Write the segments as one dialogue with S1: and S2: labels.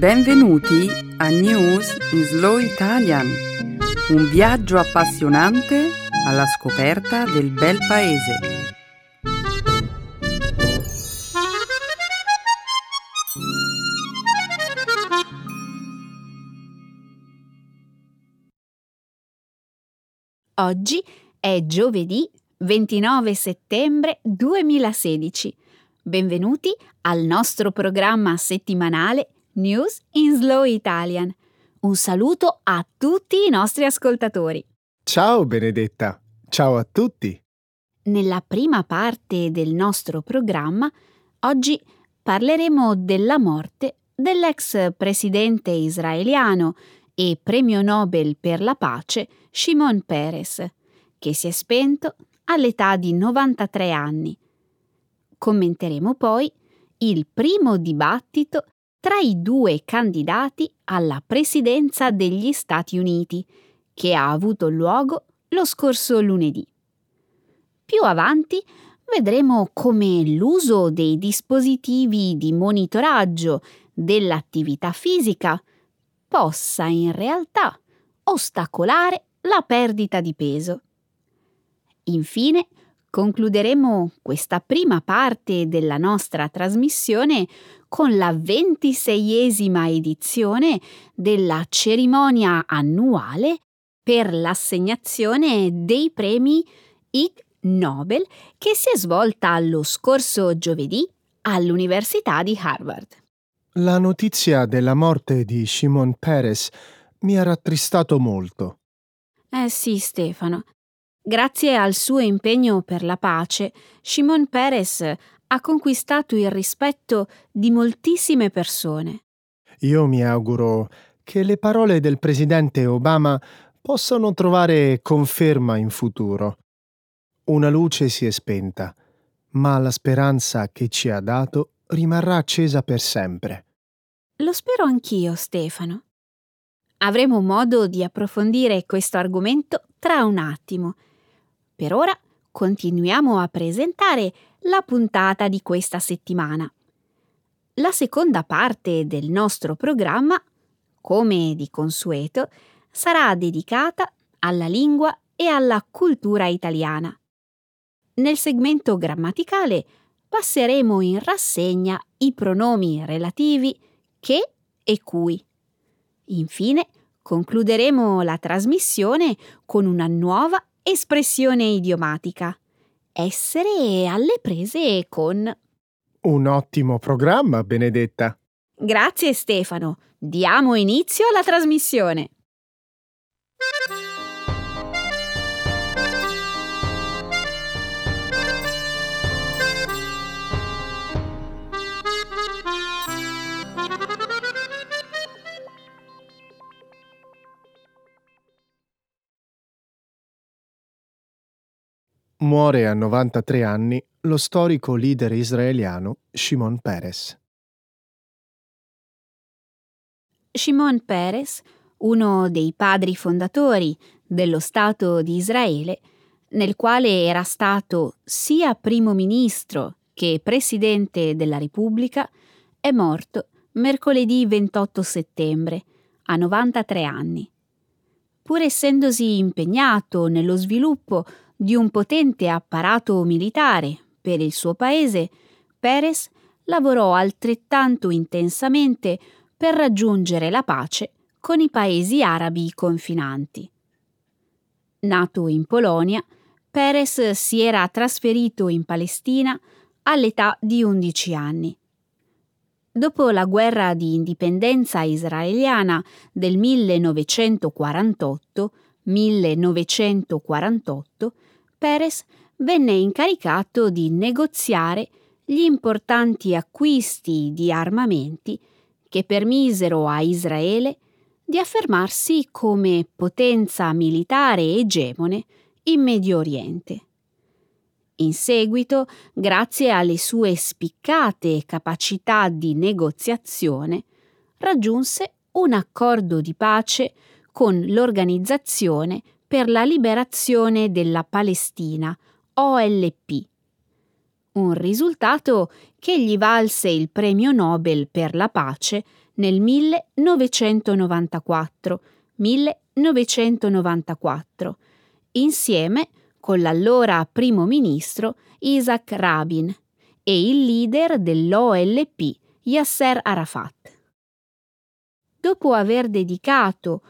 S1: Benvenuti a News in Slow Italian, un viaggio appassionante alla scoperta del bel paese.
S2: Oggi è giovedì 29 settembre 2016. Benvenuti al nostro programma settimanale News in Slow Italian. Un saluto a tutti i nostri ascoltatori.
S3: Ciao Benedetta, ciao a tutti.
S2: Nella prima parte del nostro programma, oggi parleremo della morte dell'ex presidente israeliano e premio Nobel per la pace Shimon Peres, che si è spento all'età di 93 anni. Commenteremo poi il primo dibattito tra i due candidati alla presidenza degli Stati Uniti, che ha avuto luogo lo scorso lunedì. Più avanti vedremo come l'uso dei dispositivi di monitoraggio dell'attività fisica possa in realtà ostacolare la perdita di peso. Infine, concluderemo questa prima parte della nostra trasmissione con la ventiseiesima edizione della cerimonia annuale per l'assegnazione dei premi Ig Nobel che si è svolta lo scorso giovedì all'Università di Harvard.
S3: La notizia della morte di Shimon Peres mi ha rattristato molto.
S2: Eh sì, Stefano. Grazie al suo impegno per la pace, Shimon Peres ha conquistato il rispetto di moltissime persone.
S3: Io mi auguro che le parole del presidente Obama possano trovare conferma in futuro. Una luce si è spenta, ma la speranza che ci ha dato rimarrà accesa per sempre.
S2: Lo spero anch'io, Stefano. Avremo modo di approfondire questo argomento tra un attimo. Per ora continuiamo a presentare la puntata di questa settimana. La seconda parte del nostro programma, come di consueto, sarà dedicata alla lingua e alla cultura italiana. Nel segmento grammaticale passeremo in rassegna i pronomi relativi che e cui. Infine, concluderemo la trasmissione con una nuova espressione idiomatica. Essere alle prese con...
S3: Un ottimo programma, Benedetta.
S2: Grazie Stefano. Diamo inizio alla trasmissione.
S3: Muore a 93 anni lo storico leader israeliano Shimon Peres.
S2: Shimon Peres, uno dei padri fondatori dello Stato di Israele, nel quale era stato sia primo ministro che presidente della Repubblica, è morto mercoledì 28 settembre, a 93 anni. Pur essendosi impegnato nello sviluppo di un potente apparato militare per il suo paese, Peres lavorò altrettanto intensamente per raggiungere la pace con i paesi arabi confinanti. Nato in Polonia, Peres si era trasferito in Palestina all'età di 11 anni. Dopo la guerra di indipendenza israeliana del 1948, 1948 Peres venne incaricato di negoziare gli importanti acquisti di armamenti che permisero a Israele di affermarsi come potenza militare egemone in Medio Oriente. In seguito, grazie alle sue spiccate capacità di negoziazione, raggiunse un accordo di pace con l'Organizzazione per la liberazione della Palestina, OLP. Un risultato che gli valse il premio Nobel per la pace nel 1994, 1994 insieme con l'allora primo ministro Isaac Rabin e il leader dell'OLP Yasser Arafat. Dopo aver dedicato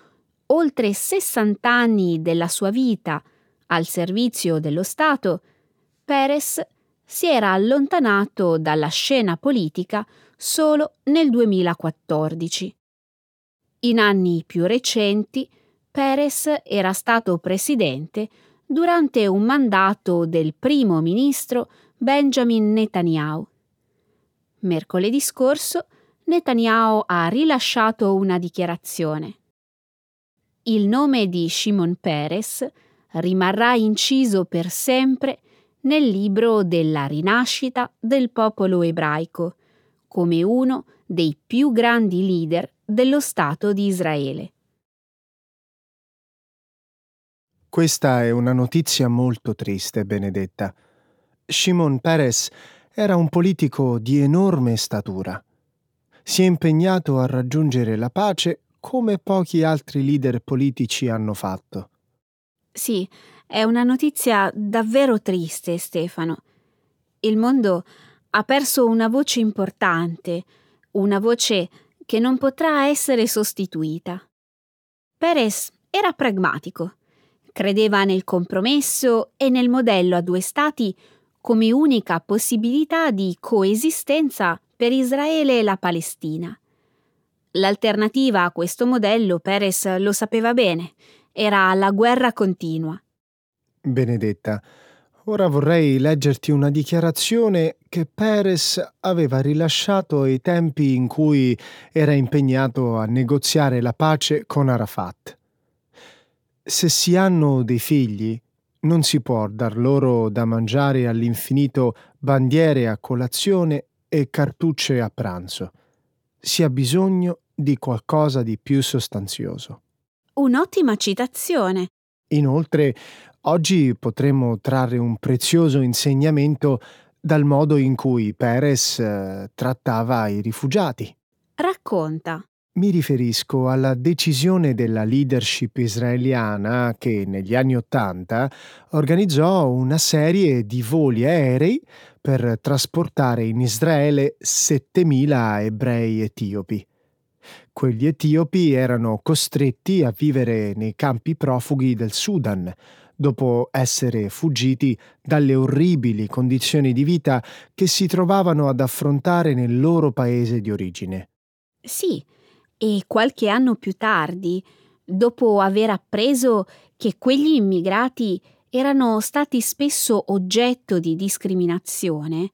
S2: oltre 60 anni della sua vita al servizio dello Stato, Perez si era allontanato dalla scena politica solo nel 2014. In anni più recenti, Perez era stato presidente durante un mandato del primo ministro Benjamin Netanyahu. Mercoledì scorso Netanyahu ha rilasciato una dichiarazione. Il nome di Shimon Peres rimarrà inciso per sempre nel libro della rinascita del popolo ebraico, come uno dei più grandi leader dello Stato di Israele.
S3: Questa è una notizia molto triste, Benedetta. Shimon Peres era un politico di enorme statura. Si è impegnato a raggiungere la pace come pochi altri leader politici hanno fatto.
S2: Sì, è una notizia davvero triste, Stefano. Il mondo ha perso una voce importante, una voce che non potrà essere sostituita. Perez era pragmatico, credeva nel compromesso e nel modello a due stati come unica possibilità di coesistenza per Israele e la Palestina. L'alternativa a questo modello Perez lo sapeva bene, era la guerra continua.
S3: Benedetta, ora vorrei leggerti una dichiarazione che Perez aveva rilasciato ai tempi in cui era impegnato a negoziare la pace con Arafat. Se si hanno dei figli, non si può dar loro da mangiare all'infinito bandiere a colazione e cartucce a pranzo. Si ha bisogno di qualcosa di più sostanzioso.
S2: Un'ottima citazione.
S3: Inoltre, oggi potremmo trarre un prezioso insegnamento dal modo in cui Perez eh, trattava i rifugiati.
S2: Racconta.
S3: Mi riferisco alla decisione della leadership israeliana che negli anni Ottanta organizzò una serie di voli aerei per trasportare in Israele 7.000 ebrei etiopi. Quegli etiopi erano costretti a vivere nei campi profughi del Sudan, dopo essere fuggiti dalle orribili condizioni di vita che si trovavano ad affrontare nel loro paese di origine.
S2: Sì, e qualche anno più tardi, dopo aver appreso che quegli immigrati erano stati spesso oggetto di discriminazione,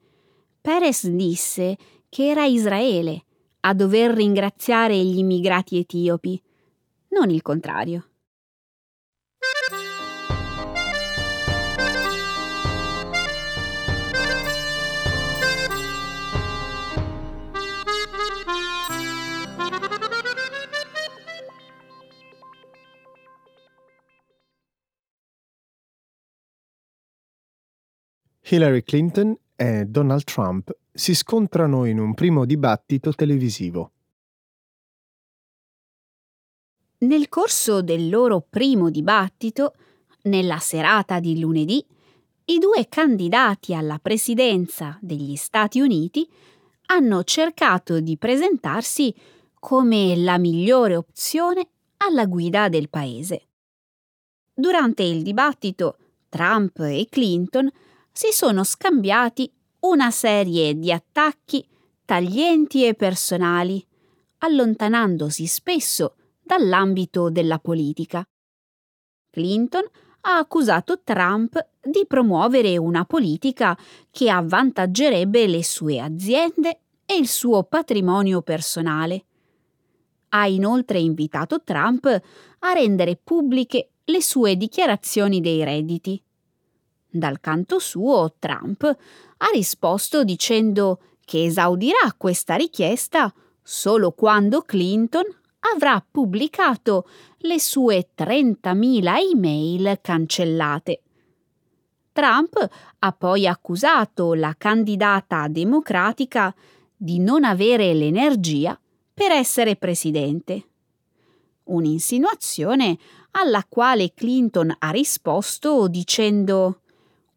S2: Perez disse che era Israele a dover ringraziare gli immigrati etiopi, non il contrario.
S3: Hillary Clinton e Donald Trump si scontrano in un primo dibattito televisivo.
S2: Nel corso del loro primo dibattito, nella serata di lunedì, i due candidati alla presidenza degli Stati Uniti hanno cercato di presentarsi come la migliore opzione alla guida del paese. Durante il dibattito, Trump e Clinton si sono scambiati una serie di attacchi taglienti e personali, allontanandosi spesso dall'ambito della politica. Clinton ha accusato Trump di promuovere una politica che avvantaggerebbe le sue aziende e il suo patrimonio personale. Ha inoltre invitato Trump a rendere pubbliche le sue dichiarazioni dei redditi. Dal canto suo, Trump ha risposto dicendo che esaudirà questa richiesta solo quando Clinton avrà pubblicato le sue 30.000 email cancellate. Trump ha poi accusato la candidata democratica di non avere l'energia per essere presidente. Un'insinuazione alla quale Clinton ha risposto dicendo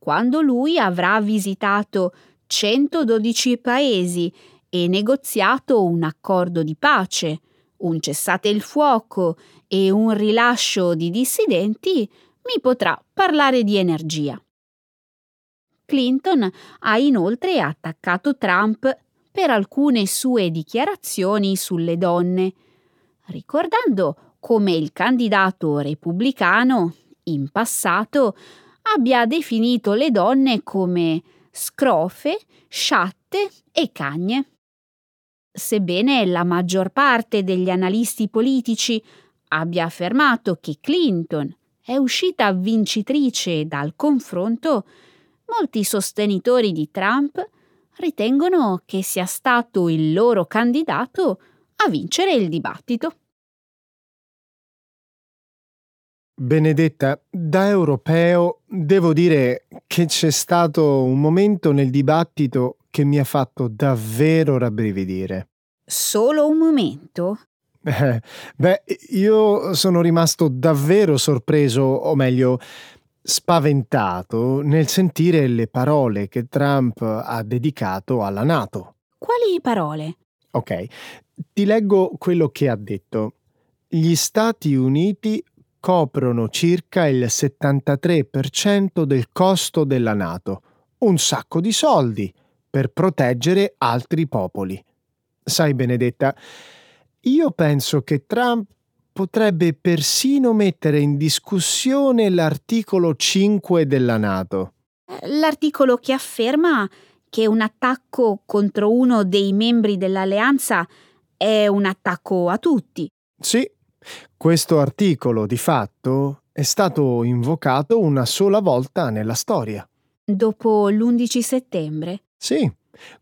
S2: quando lui avrà visitato 112 paesi e negoziato un accordo di pace, un cessate il fuoco e un rilascio di dissidenti, mi potrà parlare di energia. Clinton ha inoltre attaccato Trump per alcune sue dichiarazioni sulle donne, ricordando come il candidato repubblicano, in passato, abbia definito le donne come scrofe, sciatte e cagne. Sebbene la maggior parte degli analisti politici abbia affermato che Clinton è uscita vincitrice dal confronto, molti sostenitori di Trump ritengono che sia stato il loro candidato a vincere il dibattito.
S3: Benedetta, da europeo devo dire che c'è stato un momento nel dibattito che mi ha fatto davvero rabbrividire.
S2: Solo un momento?
S3: Eh, beh, io sono rimasto davvero sorpreso, o meglio, spaventato nel sentire le parole che Trump ha dedicato alla Nato.
S2: Quali parole?
S3: Ok, ti leggo quello che ha detto. Gli Stati Uniti coprono circa il 73% del costo della Nato, un sacco di soldi per proteggere altri popoli. Sai, Benedetta, io penso che Trump potrebbe persino mettere in discussione l'articolo 5 della Nato.
S2: L'articolo che afferma che un attacco contro uno dei membri dell'alleanza è un attacco a tutti.
S3: Sì, questo articolo di fatto è stato invocato una sola volta nella storia.
S2: Dopo l'11 settembre?
S3: Sì,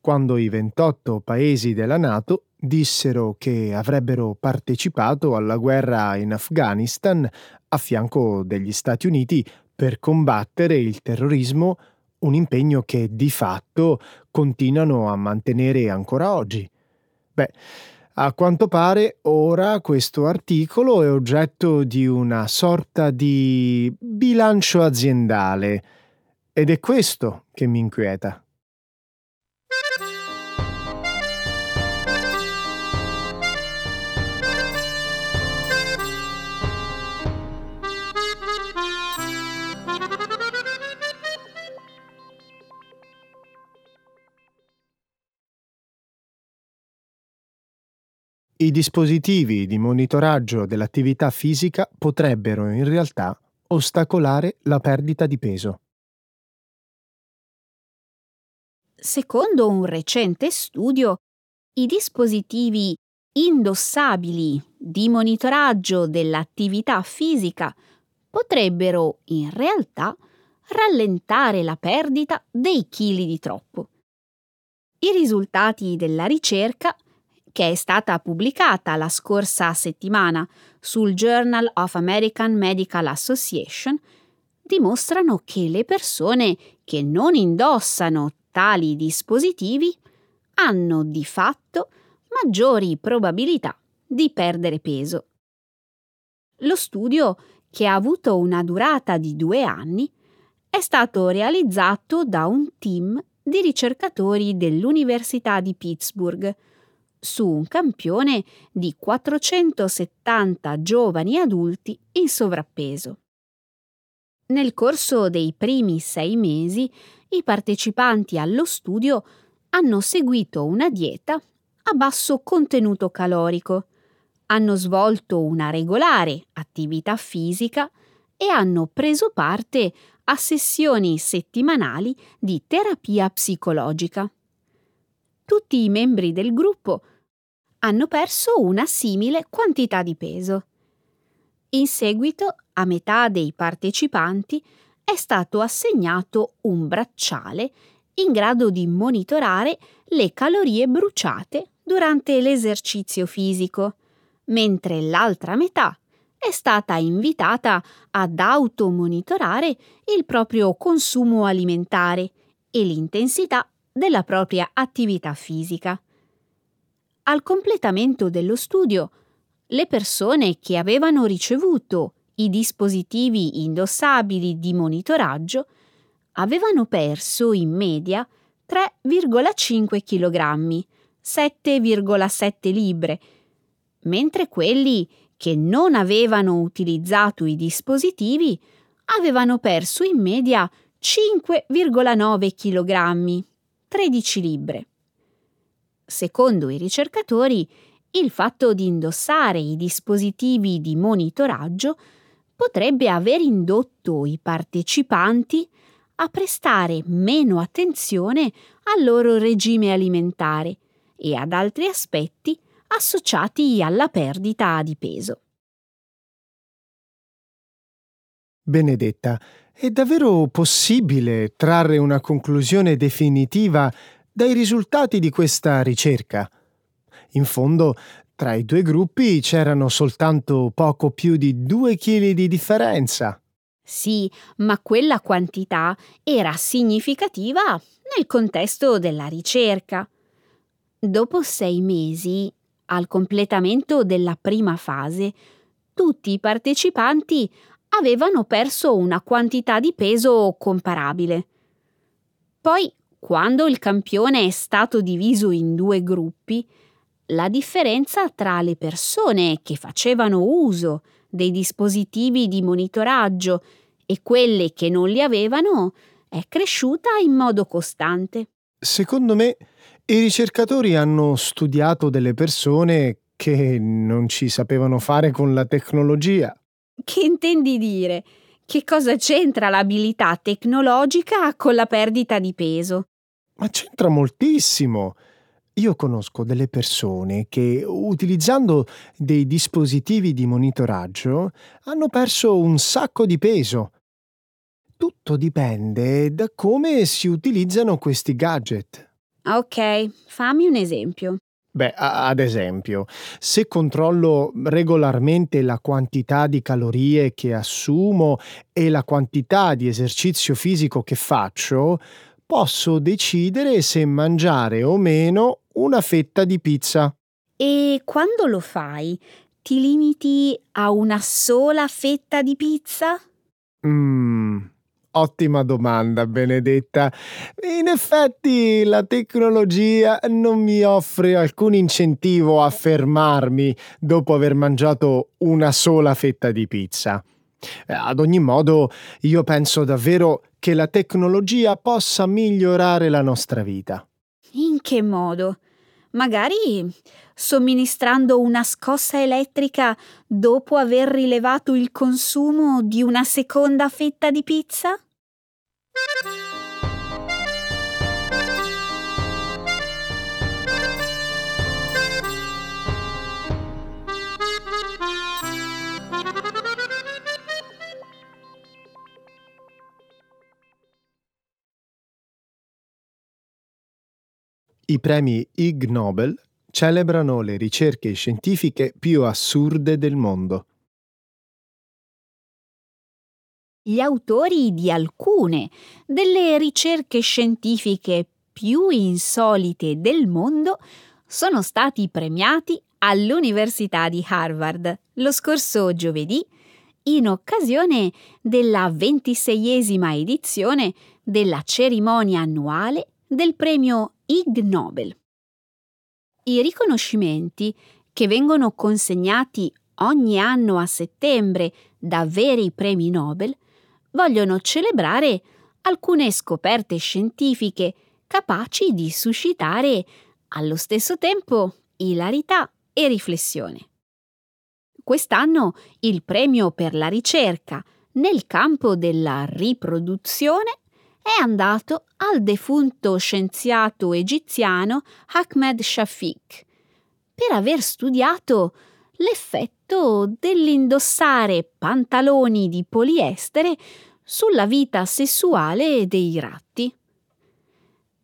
S3: quando i 28 paesi della Nato dissero che avrebbero partecipato alla guerra in Afghanistan a fianco degli Stati Uniti per combattere il terrorismo, un impegno che di fatto continuano a mantenere ancora oggi. Beh, a quanto pare ora questo articolo è oggetto di una sorta di bilancio aziendale ed è questo che mi inquieta. I dispositivi di monitoraggio dell'attività fisica potrebbero in realtà ostacolare la perdita di peso.
S2: Secondo un recente studio, i dispositivi indossabili di monitoraggio dell'attività fisica potrebbero in realtà rallentare la perdita dei chili di troppo. I risultati della ricerca che è stata pubblicata la scorsa settimana sul Journal of American Medical Association, dimostrano che le persone che non indossano tali dispositivi hanno di fatto maggiori probabilità di perdere peso. Lo studio, che ha avuto una durata di due anni, è stato realizzato da un team di ricercatori dell'Università di Pittsburgh, su un campione di 470 giovani adulti in sovrappeso. Nel corso dei primi sei mesi i partecipanti allo studio hanno seguito una dieta a basso contenuto calorico, hanno svolto una regolare attività fisica e hanno preso parte a sessioni settimanali di terapia psicologica tutti i membri del gruppo hanno perso una simile quantità di peso. In seguito, a metà dei partecipanti è stato assegnato un bracciale in grado di monitorare le calorie bruciate durante l'esercizio fisico, mentre l'altra metà è stata invitata ad automonitorare il proprio consumo alimentare e l'intensità della propria attività fisica. Al completamento dello studio, le persone che avevano ricevuto i dispositivi indossabili di monitoraggio avevano perso in media 3,5 kg, 7,7 libbre, mentre quelli che non avevano utilizzato i dispositivi avevano perso in media 5,9 kg, 13 libbre. Secondo i ricercatori, il fatto di indossare i dispositivi di monitoraggio potrebbe aver indotto i partecipanti a prestare meno attenzione al loro regime alimentare e ad altri aspetti associati alla perdita di peso.
S3: Benedetta, è davvero possibile trarre una conclusione definitiva dai risultati di questa ricerca? In fondo, tra i due gruppi c'erano soltanto poco più di due chili di differenza.
S2: Sì, ma quella quantità era significativa nel contesto della ricerca. Dopo sei mesi, al completamento della prima fase, tutti i partecipanti avevano perso una quantità di peso comparabile. Poi, quando il campione è stato diviso in due gruppi, la differenza tra le persone che facevano uso dei dispositivi di monitoraggio e quelle che non li avevano è cresciuta in modo costante.
S3: Secondo me, i ricercatori hanno studiato delle persone che non ci sapevano fare con la tecnologia.
S2: Che intendi dire? Che cosa c'entra l'abilità tecnologica con la perdita di peso?
S3: Ma c'entra moltissimo. Io conosco delle persone che, utilizzando dei dispositivi di monitoraggio, hanno perso un sacco di peso. Tutto dipende da come si utilizzano questi gadget.
S2: Ok, fammi un esempio.
S3: Beh, ad esempio, se controllo regolarmente la quantità di calorie che assumo e la quantità di esercizio fisico che faccio, posso decidere se mangiare o meno una fetta di pizza.
S2: E quando lo fai, ti limiti a una sola fetta di pizza?
S3: Mmm, ottima domanda, Benedetta. In effetti la tecnologia non mi offre alcun incentivo a fermarmi dopo aver mangiato una sola fetta di pizza. Eh, ad ogni modo, io penso davvero che la tecnologia possa migliorare la nostra vita.
S2: In che modo? Magari somministrando una scossa elettrica dopo aver rilevato il consumo di una seconda fetta di pizza?
S3: I premi Ig Nobel celebrano le ricerche scientifiche più assurde del mondo.
S2: Gli autori di alcune delle ricerche scientifiche più insolite del mondo sono stati premiati all'Università di Harvard lo scorso giovedì in occasione della ventiseiesima edizione della cerimonia annuale del premio Ig Nobel. I riconoscimenti che vengono consegnati ogni anno a settembre da veri premi Nobel vogliono celebrare alcune scoperte scientifiche capaci di suscitare allo stesso tempo ilarità e riflessione. Quest'anno il premio per la ricerca nel campo della riproduzione è andato al defunto scienziato egiziano Ahmed Shafiq per aver studiato l'effetto dell'indossare pantaloni di poliestere sulla vita sessuale dei ratti.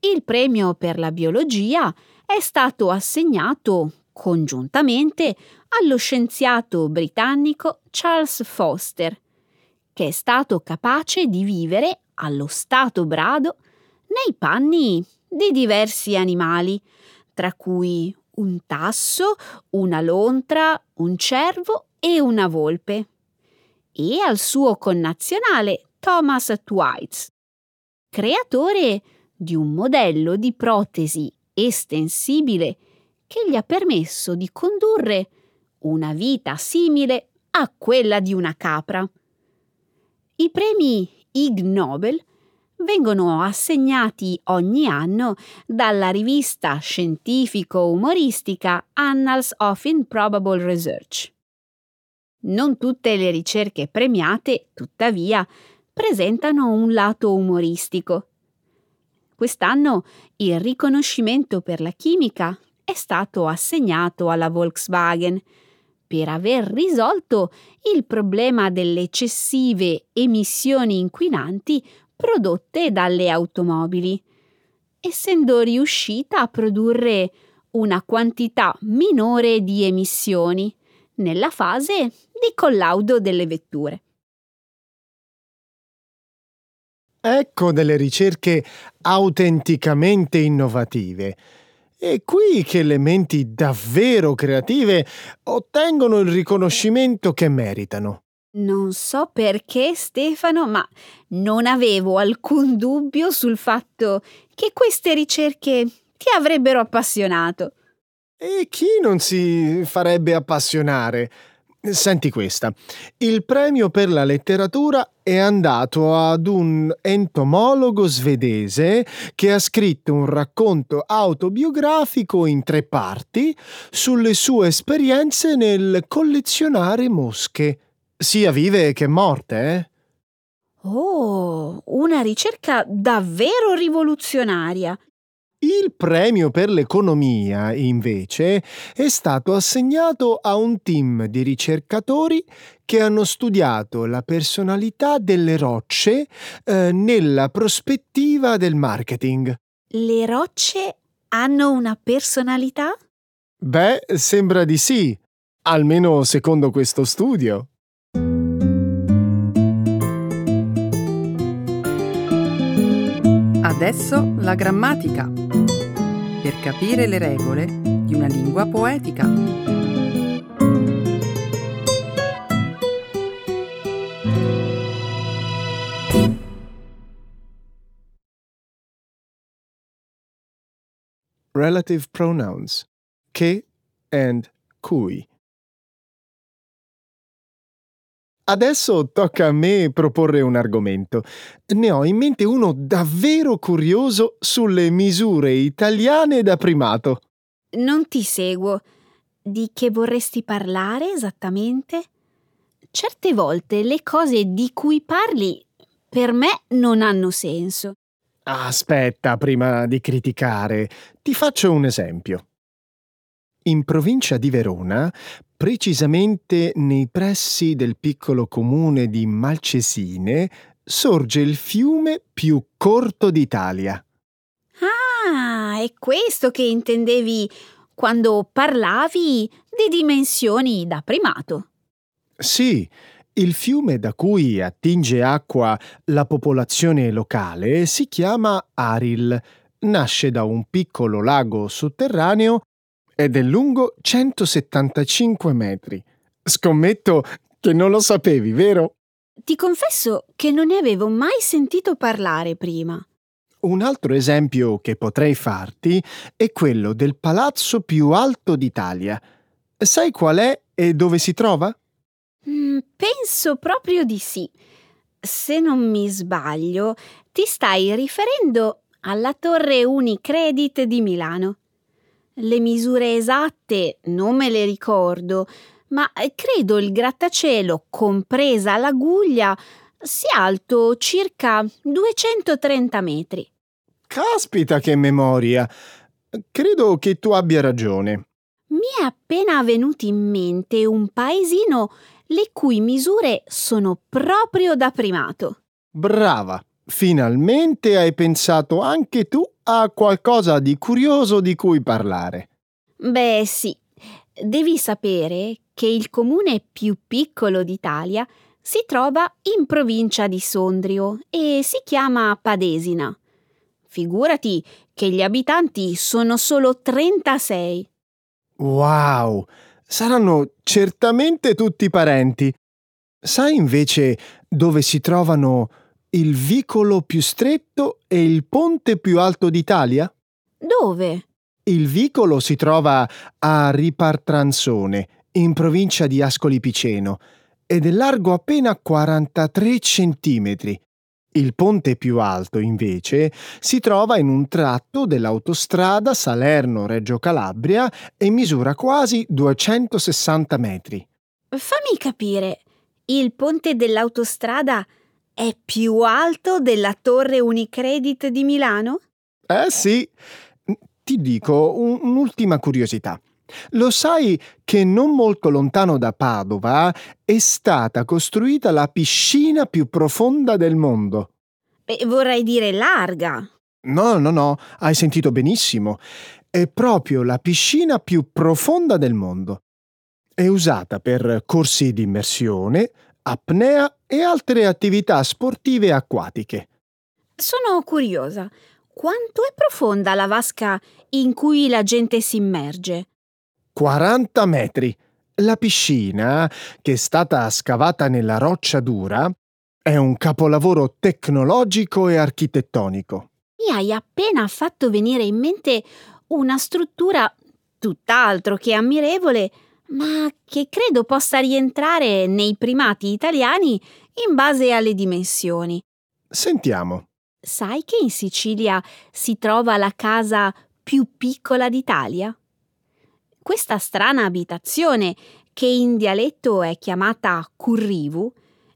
S2: Il premio per la biologia è stato assegnato congiuntamente allo scienziato britannico Charles Foster, che è stato capace di vivere allo stato brado nei panni di diversi animali, tra cui un tasso, una lontra, un cervo e una volpe. E al suo connazionale Thomas Twites, creatore di un modello di protesi estensibile che gli ha permesso di condurre una vita simile a quella di una capra. I premi Ig Nobel vengono assegnati ogni anno dalla rivista scientifico-umoristica Annals of Improbable Research. Non tutte le ricerche premiate, tuttavia, presentano un lato umoristico. Quest'anno il riconoscimento per la chimica è stato assegnato alla Volkswagen per aver risolto il problema delle eccessive emissioni inquinanti prodotte dalle automobili, essendo riuscita a produrre una quantità minore di emissioni nella fase di collaudo delle vetture.
S3: Ecco delle ricerche autenticamente innovative. È qui che le menti davvero creative ottengono il riconoscimento che meritano.
S2: Non so perché, Stefano, ma non avevo alcun dubbio sul fatto che queste ricerche ti avrebbero appassionato.
S3: E chi non si farebbe appassionare? Senti questa. Il premio per la letteratura è andato ad un entomologo svedese che ha scritto un racconto autobiografico in tre parti sulle sue esperienze nel collezionare mosche, sia vive che morte, eh?
S2: Oh, una ricerca davvero rivoluzionaria.
S3: Il premio per l'economia, invece, è stato assegnato a un team di ricercatori che hanno studiato la personalità delle rocce eh, nella prospettiva del marketing.
S2: Le rocce hanno una personalità?
S3: Beh, sembra di sì, almeno secondo questo studio.
S1: Adesso la grammatica. Per capire le regole di una lingua poetica.
S3: Relative pronouns che and cui. Adesso tocca a me proporre un argomento. Ne ho in mente uno davvero curioso sulle misure italiane da primato.
S2: Non ti seguo. Di che vorresti parlare esattamente? Certe volte le cose di cui parli per me non hanno senso.
S3: Aspetta, prima di criticare, ti faccio un esempio. In provincia di Verona, precisamente nei pressi del piccolo comune di Malcesine, sorge il fiume più corto d'Italia.
S2: Ah, è questo che intendevi quando parlavi di dimensioni da primato.
S3: Sì, il fiume da cui attinge acqua la popolazione locale si chiama Aril. Nasce da un piccolo lago sotterraneo ed è lungo 175 metri. Scommetto che non lo sapevi, vero?
S2: Ti confesso che non ne avevo mai sentito parlare prima.
S3: Un altro esempio che potrei farti è quello del palazzo più alto d'Italia. Sai qual è e dove si trova?
S2: Mm, penso proprio di sì. Se non mi sbaglio, ti stai riferendo alla torre Unicredit di Milano. Le misure esatte non me le ricordo, ma credo il grattacielo, compresa la guglia, sia alto circa 230 metri.
S3: Caspita che memoria! Credo che tu abbia ragione.
S2: Mi è appena venuto in mente un paesino le cui misure sono proprio da primato.
S3: Brava! Finalmente hai pensato anche tu a qualcosa di curioso di cui parlare.
S2: Beh, sì. Devi sapere che il comune più piccolo d'Italia si trova in provincia di Sondrio e si chiama Padesina. Figurati che gli abitanti sono solo 36.
S3: Wow! Saranno certamente tutti parenti. Sai invece dove si trovano il vicolo più stretto e il ponte più alto d'Italia?
S2: Dove?
S3: Il vicolo si trova a Ripartransone, in provincia di Ascoli Piceno, ed è largo appena 43 centimetri. Il ponte più alto, invece, si trova in un tratto dell'autostrada Salerno-Reggio Calabria e misura quasi 260 metri.
S2: Fammi capire, il ponte dell'autostrada è più alto della torre Unicredit di Milano?
S3: Eh sì. Ti dico un- un'ultima curiosità. Lo sai che non molto lontano da Padova è stata costruita la piscina più profonda del mondo?
S2: E vorrei dire larga.
S3: No, no, no, hai sentito benissimo. È proprio la piscina più profonda del mondo. È usata per corsi di immersione, apnea e altre attività sportive acquatiche.
S2: Sono curiosa. Quanto è profonda la vasca in cui la gente si immerge?
S3: 40 metri. La piscina, che è stata scavata nella roccia dura, è un capolavoro tecnologico e architettonico.
S2: Mi hai appena fatto venire in mente una struttura tutt'altro che ammirevole, ma che credo possa rientrare nei primati italiani in base alle dimensioni.
S3: Sentiamo.
S2: Sai che in Sicilia si trova la casa più piccola d'Italia? Questa strana abitazione, che in dialetto è chiamata currivu,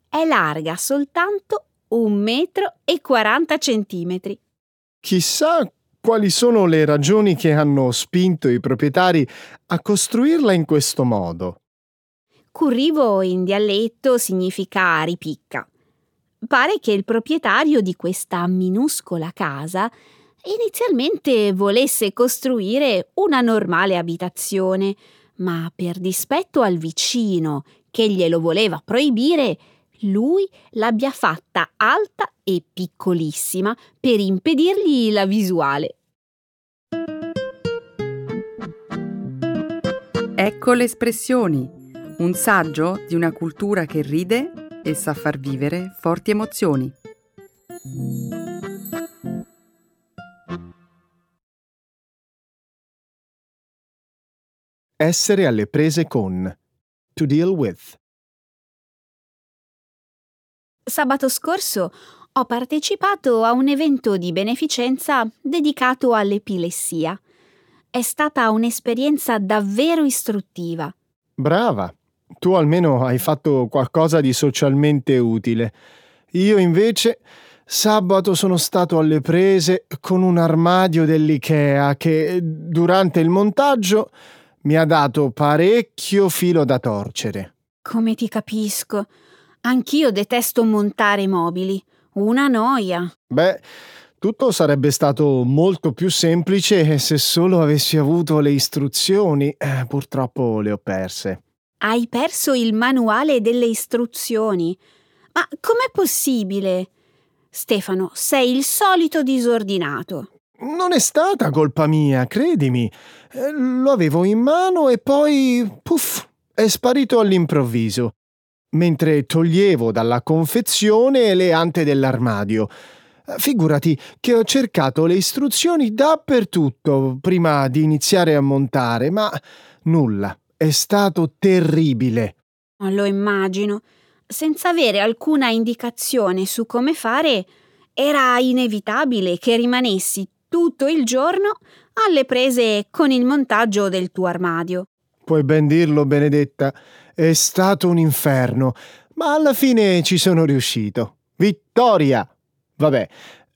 S2: è larga soltanto un metro e 40 centimetri.
S3: Chissà quali sono le ragioni che hanno spinto i proprietari a costruirla in questo modo.
S2: Currivo in dialetto significa ripicca. Pare che il proprietario di questa minuscola casa inizialmente volesse costruire una normale abitazione, ma per dispetto al vicino che glielo voleva proibire, lui l'abbia fatta alta e piccolissima per impedirgli la visuale.
S1: Ecco le espressioni, un saggio di una cultura che ride e sa far vivere forti emozioni.
S3: Essere alle prese con. To deal with.
S2: Sabato scorso ho partecipato a un evento di beneficenza dedicato all'epilessia. È stata un'esperienza davvero istruttiva.
S3: Brava. Tu almeno hai fatto qualcosa di socialmente utile. Io invece sabato sono stato alle prese con un armadio dell'IKEA che durante il montaggio mi ha dato parecchio filo da torcere.
S2: Come ti capisco. Anch'io detesto montare mobili. Una noia.
S3: Beh, tutto sarebbe stato molto più semplice se solo avessi avuto le istruzioni. Eh, purtroppo le ho perse.
S2: Hai perso il manuale delle istruzioni. Ma com'è possibile? Stefano, sei il solito disordinato.
S3: Non è stata colpa mia, credimi. Eh, Lo avevo in mano e poi, puff, è sparito all'improvviso, mentre toglievo dalla confezione le ante dell'armadio. Figurati che ho cercato le istruzioni dappertutto prima di iniziare a montare, ma nulla. È stato terribile.
S2: Lo immagino. Senza avere alcuna indicazione su come fare, era inevitabile che rimanessi tutto il giorno alle prese con il montaggio del tuo armadio.
S3: Puoi ben dirlo, Benedetta. È stato un inferno, ma alla fine ci sono riuscito. Vittoria! Vabbè,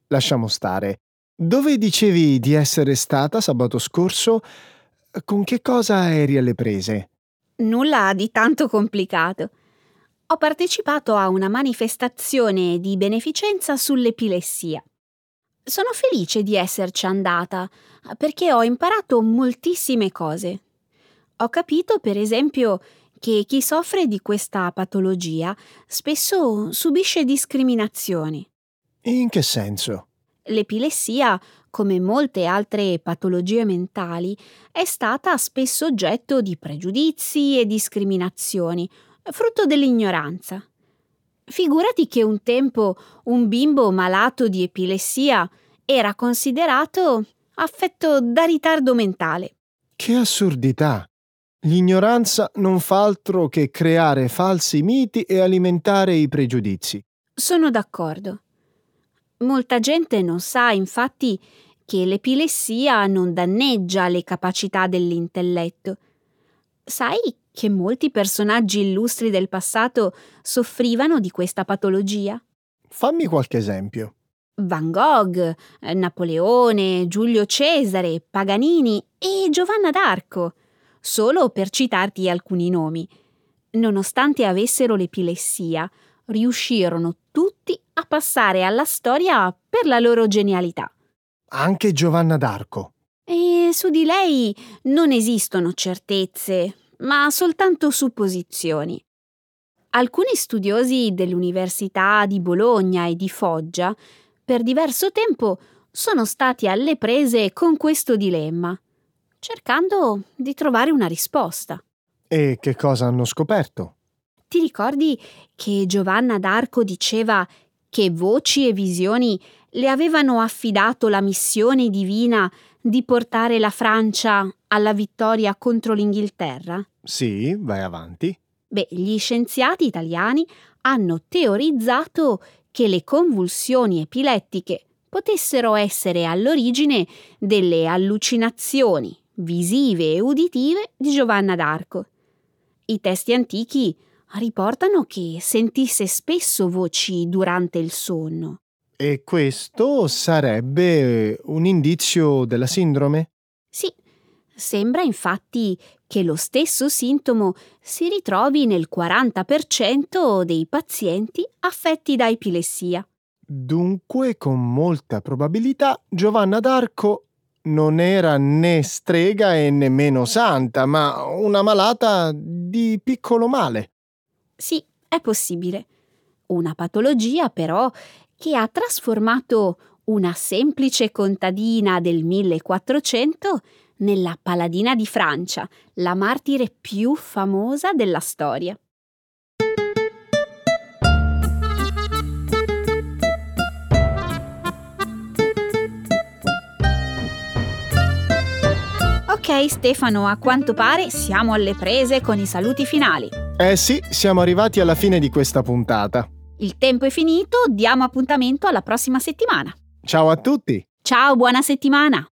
S3: lasciamo stare. Dove dicevi di essere stata sabato scorso? Con che cosa eri alle prese?
S2: Nulla di tanto complicato. Ho partecipato a una manifestazione di beneficenza sull'epilessia. Sono felice di esserci andata perché ho imparato moltissime cose. Ho capito, per esempio, che chi soffre di questa patologia spesso subisce discriminazioni.
S3: In che senso?
S2: L'epilessia come molte altre patologie mentali, è stata spesso oggetto di pregiudizi e discriminazioni, frutto dell'ignoranza. Figurati che un tempo un bimbo malato di epilessia era considerato affetto da ritardo mentale.
S3: Che assurdità! L'ignoranza non fa altro che creare falsi miti e alimentare i pregiudizi.
S2: Sono d'accordo. Molta gente non sa, infatti, che l'epilessia non danneggia le capacità dell'intelletto. Sai che molti personaggi illustri del passato soffrivano di questa patologia?
S3: Fammi qualche esempio.
S2: Van Gogh, Napoleone, Giulio Cesare, Paganini e Giovanna d'Arco solo per citarti alcuni nomi. Nonostante avessero l'epilessia, riuscirono tutti a passare alla storia per la loro genialità.
S3: Anche Giovanna d'Arco.
S2: E su di lei non esistono certezze, ma soltanto supposizioni. Alcuni studiosi dell'Università di Bologna e di Foggia per diverso tempo sono stati alle prese con questo dilemma cercando di trovare una risposta.
S3: E che cosa hanno scoperto?
S2: Ti ricordi che Giovanna d'Arco diceva che voci e visioni le avevano affidato la missione divina di portare la Francia alla vittoria contro l'Inghilterra?
S3: Sì, vai avanti.
S2: Beh, gli scienziati italiani hanno teorizzato che le convulsioni epilettiche potessero essere all'origine delle allucinazioni visive e uditive di Giovanna d'Arco. I testi antichi riportano che sentisse spesso voci durante il sonno.
S3: E questo sarebbe un indizio della sindrome?
S2: Sì, sembra infatti che lo stesso sintomo si ritrovi nel 40% dei pazienti affetti da epilessia.
S3: Dunque, con molta probabilità, Giovanna d'Arco non era né strega e nemmeno santa, ma una malata di piccolo male.
S2: Sì, è possibile. Una patologia, però, che ha trasformato una semplice contadina del 1400 nella paladina di Francia, la martire più famosa della storia. Ok Stefano, a quanto pare siamo alle prese con i saluti finali.
S3: Eh sì, siamo arrivati alla fine di questa puntata.
S2: Il tempo è finito, diamo appuntamento alla prossima settimana.
S3: Ciao a tutti!
S2: Ciao, buona settimana!